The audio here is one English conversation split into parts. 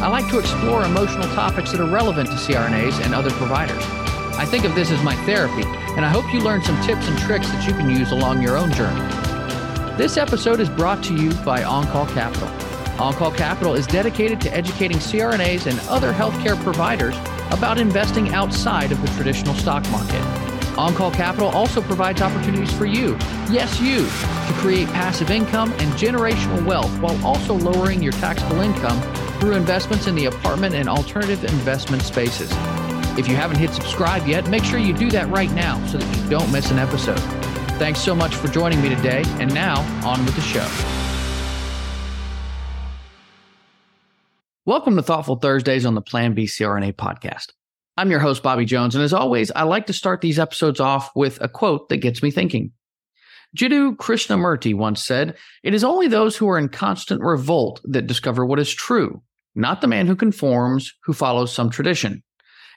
I like to explore emotional topics that are relevant to CRNAs and other providers. I think of this as my therapy, and I hope you learn some tips and tricks that you can use along your own journey. This episode is brought to you by OnCall Capital. OnCall Capital is dedicated to educating CRNAs and other healthcare providers about investing outside of the traditional stock market. OnCall Capital also provides opportunities for you, yes, you, to create passive income and generational wealth while also lowering your taxable income through investments in the apartment and alternative investment spaces. If you haven't hit subscribe yet, make sure you do that right now so that you don't miss an episode. Thanks so much for joining me today, and now on with the show. Welcome to Thoughtful Thursdays on the Plan B CRNA podcast. I'm your host, Bobby Jones, and as always, I like to start these episodes off with a quote that gets me thinking. Jiddu Krishnamurti once said, It is only those who are in constant revolt that discover what is true, not the man who conforms, who follows some tradition.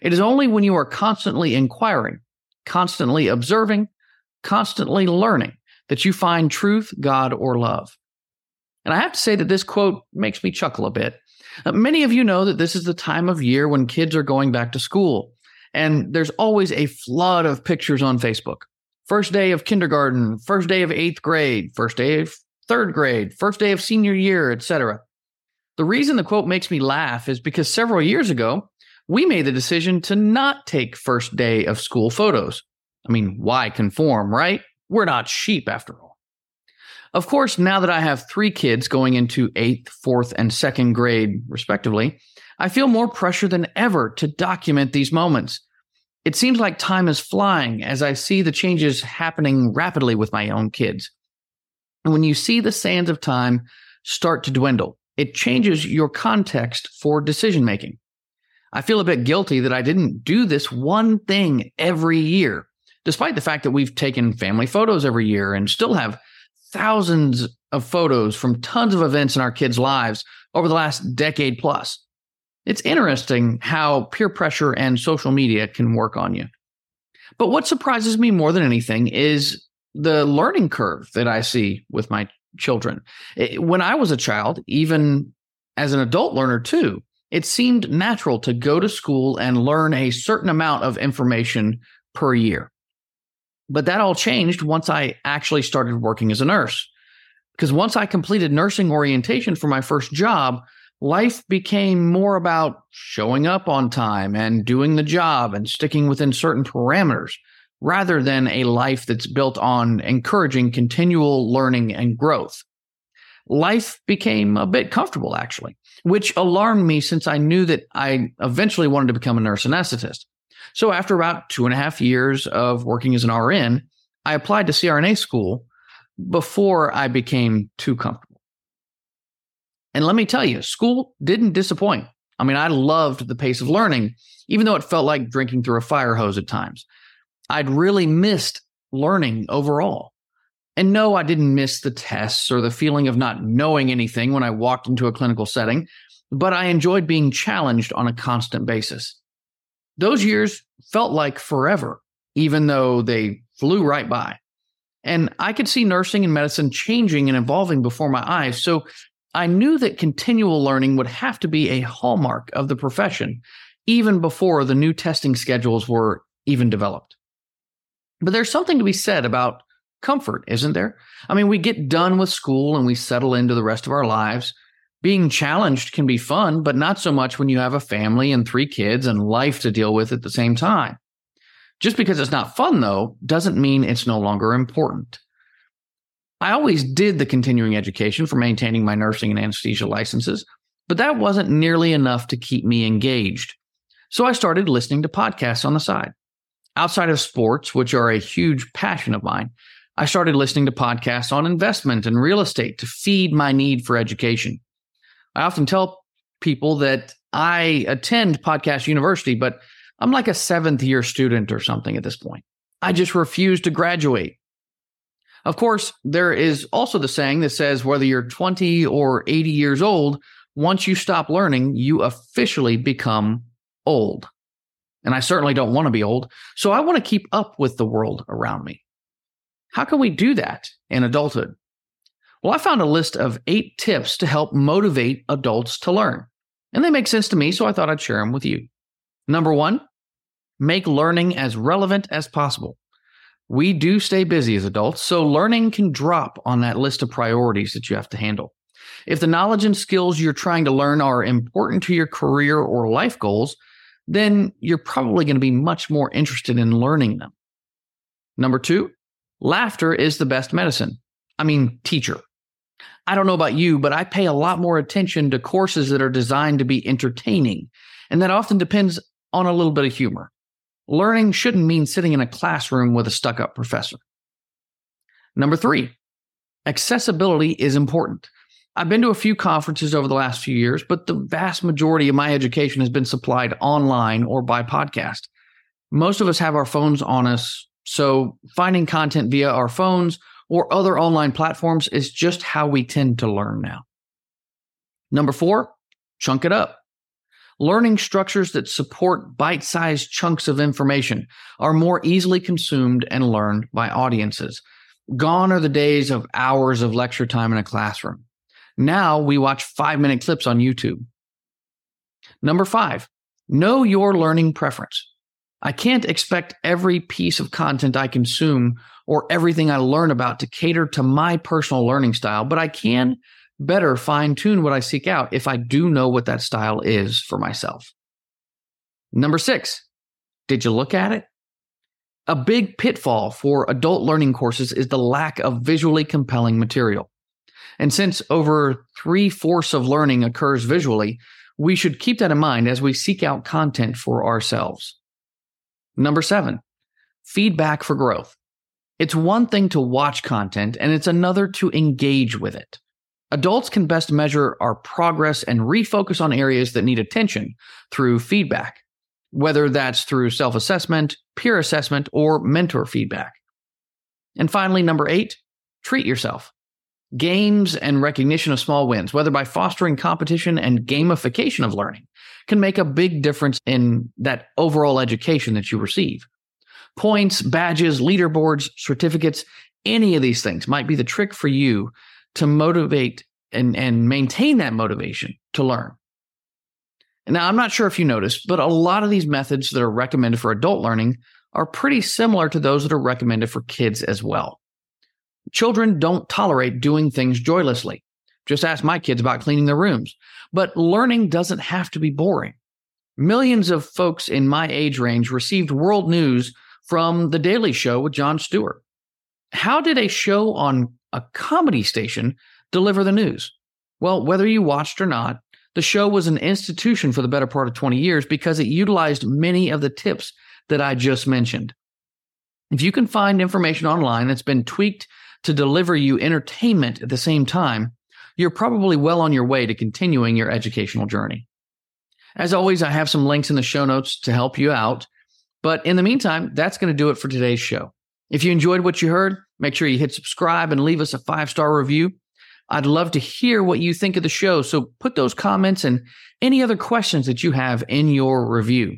It is only when you are constantly inquiring, constantly observing, constantly learning that you find truth, God, or love. And I have to say that this quote makes me chuckle a bit. Uh, many of you know that this is the time of year when kids are going back to school, and there's always a flood of pictures on Facebook. First day of kindergarten, first day of eighth grade, first day of third grade, first day of senior year, etc. The reason the quote makes me laugh is because several years ago, we made the decision to not take first day of school photos. I mean, why conform, right? We're not sheep after all. Of course, now that I have three kids going into eighth, fourth, and second grade, respectively, I feel more pressure than ever to document these moments. It seems like time is flying as I see the changes happening rapidly with my own kids. And when you see the sands of time start to dwindle, it changes your context for decision making. I feel a bit guilty that I didn't do this one thing every year, despite the fact that we've taken family photos every year and still have thousands of photos from tons of events in our kids' lives over the last decade plus. It's interesting how peer pressure and social media can work on you. But what surprises me more than anything is the learning curve that I see with my children. When I was a child, even as an adult learner too, it seemed natural to go to school and learn a certain amount of information per year. But that all changed once I actually started working as a nurse. Because once I completed nursing orientation for my first job, life became more about showing up on time and doing the job and sticking within certain parameters rather than a life that's built on encouraging continual learning and growth. Life became a bit comfortable, actually, which alarmed me since I knew that I eventually wanted to become a nurse anesthetist. So, after about two and a half years of working as an RN, I applied to CRNA school before I became too comfortable. And let me tell you, school didn't disappoint. I mean, I loved the pace of learning, even though it felt like drinking through a fire hose at times. I'd really missed learning overall. And no, I didn't miss the tests or the feeling of not knowing anything when I walked into a clinical setting, but I enjoyed being challenged on a constant basis. Those years felt like forever, even though they flew right by. And I could see nursing and medicine changing and evolving before my eyes. So I knew that continual learning would have to be a hallmark of the profession, even before the new testing schedules were even developed. But there's something to be said about comfort, isn't there? I mean, we get done with school and we settle into the rest of our lives. Being challenged can be fun, but not so much when you have a family and three kids and life to deal with at the same time. Just because it's not fun, though, doesn't mean it's no longer important. I always did the continuing education for maintaining my nursing and anesthesia licenses, but that wasn't nearly enough to keep me engaged. So I started listening to podcasts on the side. Outside of sports, which are a huge passion of mine, I started listening to podcasts on investment and real estate to feed my need for education. I often tell people that I attend Podcast University, but I'm like a seventh year student or something at this point. I just refuse to graduate. Of course, there is also the saying that says whether you're 20 or 80 years old, once you stop learning, you officially become old. And I certainly don't want to be old. So I want to keep up with the world around me. How can we do that in adulthood? Well, I found a list of eight tips to help motivate adults to learn. And they make sense to me, so I thought I'd share them with you. Number one, make learning as relevant as possible. We do stay busy as adults, so learning can drop on that list of priorities that you have to handle. If the knowledge and skills you're trying to learn are important to your career or life goals, then you're probably going to be much more interested in learning them. Number two, laughter is the best medicine. I mean, teacher. I don't know about you, but I pay a lot more attention to courses that are designed to be entertaining. And that often depends on a little bit of humor. Learning shouldn't mean sitting in a classroom with a stuck up professor. Number three, accessibility is important. I've been to a few conferences over the last few years, but the vast majority of my education has been supplied online or by podcast. Most of us have our phones on us, so finding content via our phones or other online platforms is just how we tend to learn now. Number four, chunk it up. Learning structures that support bite sized chunks of information are more easily consumed and learned by audiences. Gone are the days of hours of lecture time in a classroom. Now we watch five minute clips on YouTube. Number five, know your learning preference. I can't expect every piece of content I consume or everything I learn about to cater to my personal learning style, but I can better fine tune what I seek out if I do know what that style is for myself. Number six, did you look at it? A big pitfall for adult learning courses is the lack of visually compelling material. And since over three fourths of learning occurs visually, we should keep that in mind as we seek out content for ourselves. Number seven, feedback for growth. It's one thing to watch content, and it's another to engage with it. Adults can best measure our progress and refocus on areas that need attention through feedback, whether that's through self assessment, peer assessment, or mentor feedback. And finally, number eight, treat yourself. Games and recognition of small wins, whether by fostering competition and gamification of learning, can make a big difference in that overall education that you receive. Points, badges, leaderboards, certificates, any of these things might be the trick for you to motivate and, and maintain that motivation to learn. Now, I'm not sure if you noticed, but a lot of these methods that are recommended for adult learning are pretty similar to those that are recommended for kids as well. Children don't tolerate doing things joylessly. Just ask my kids about cleaning their rooms. But learning doesn't have to be boring. Millions of folks in my age range received world news from The Daily Show with Jon Stewart. How did a show on a comedy station deliver the news? Well, whether you watched or not, the show was an institution for the better part of 20 years because it utilized many of the tips that I just mentioned. If you can find information online that's been tweaked to deliver you entertainment at the same time, you're probably well on your way to continuing your educational journey. As always, I have some links in the show notes to help you out. But in the meantime, that's going to do it for today's show. If you enjoyed what you heard, make sure you hit subscribe and leave us a five star review. I'd love to hear what you think of the show. So put those comments and any other questions that you have in your review.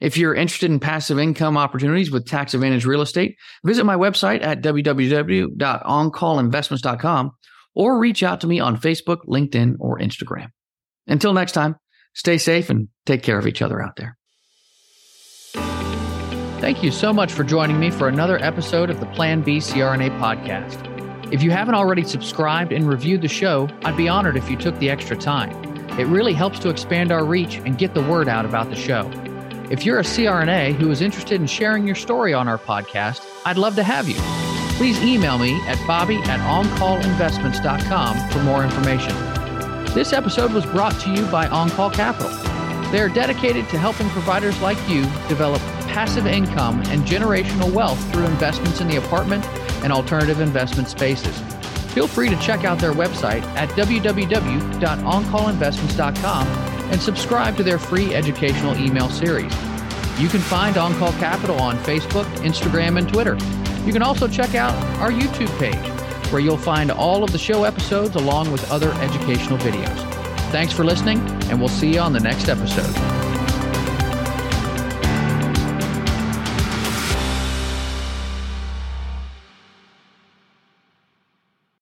If you're interested in passive income opportunities with tax advantage real estate, visit my website at www.oncallinvestments.com or reach out to me on Facebook, LinkedIn, or Instagram. Until next time, stay safe and take care of each other out there. Thank you so much for joining me for another episode of the Plan B CRNA podcast. If you haven't already subscribed and reviewed the show, I'd be honored if you took the extra time. It really helps to expand our reach and get the word out about the show. If you're a CRNA who is interested in sharing your story on our podcast, I'd love to have you. Please email me at bobby at oncallinvestments.com for more information. This episode was brought to you by OnCall Capital. They are dedicated to helping providers like you develop passive income and generational wealth through investments in the apartment and alternative investment spaces. Feel free to check out their website at www.oncallinvestments.com and subscribe to their free educational email series. You can find On Call Capital on Facebook, Instagram, and Twitter. You can also check out our YouTube page, where you'll find all of the show episodes along with other educational videos. Thanks for listening, and we'll see you on the next episode.